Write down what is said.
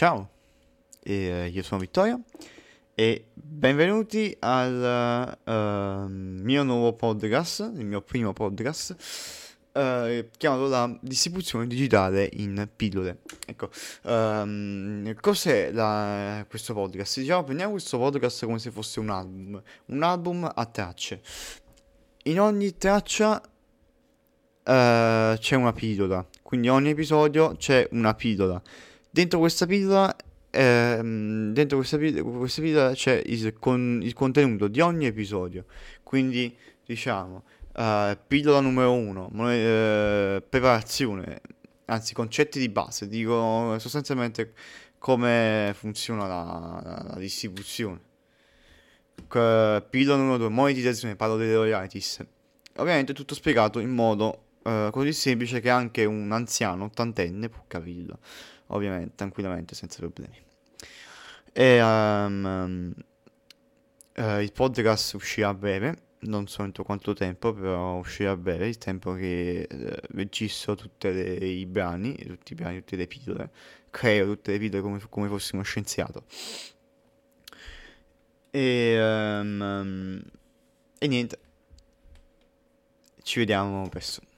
Ciao, e, io sono Vittorio e benvenuti al uh, mio nuovo podcast, il mio primo podcast, uh, chiamato la distribuzione digitale in pillole. Ecco, um, cos'è la, questo podcast? Diciamo, prendiamo questo podcast come se fosse un album, un album a tracce. In ogni traccia uh, c'è una pillola, quindi ogni episodio c'è una pillola. Dentro questa pillola ehm, dentro questa, questa pillola c'è il, con, il, contenuto di ogni episodio. Quindi, diciamo, uh, pillola numero uno, uh, preparazione, anzi, concetti di base, dico sostanzialmente come funziona la, la, la distribuzione. Uh, pillola numero due, monetizzazione, parlo delle royalties. Ovviamente tutto spiegato in modo uh, così semplice che anche un anziano ottantenne può capirlo ovviamente, tranquillamente, senza problemi. E um, uh, il podcast uscirà a breve, non so entro quanto tempo, però uscirà a breve, il tempo che uh, registro tutti i brani, tutti i brani, tutte le pillole, creo tutte le pillole come, come fossi uno scienziato. E, um, e niente, ci vediamo presto.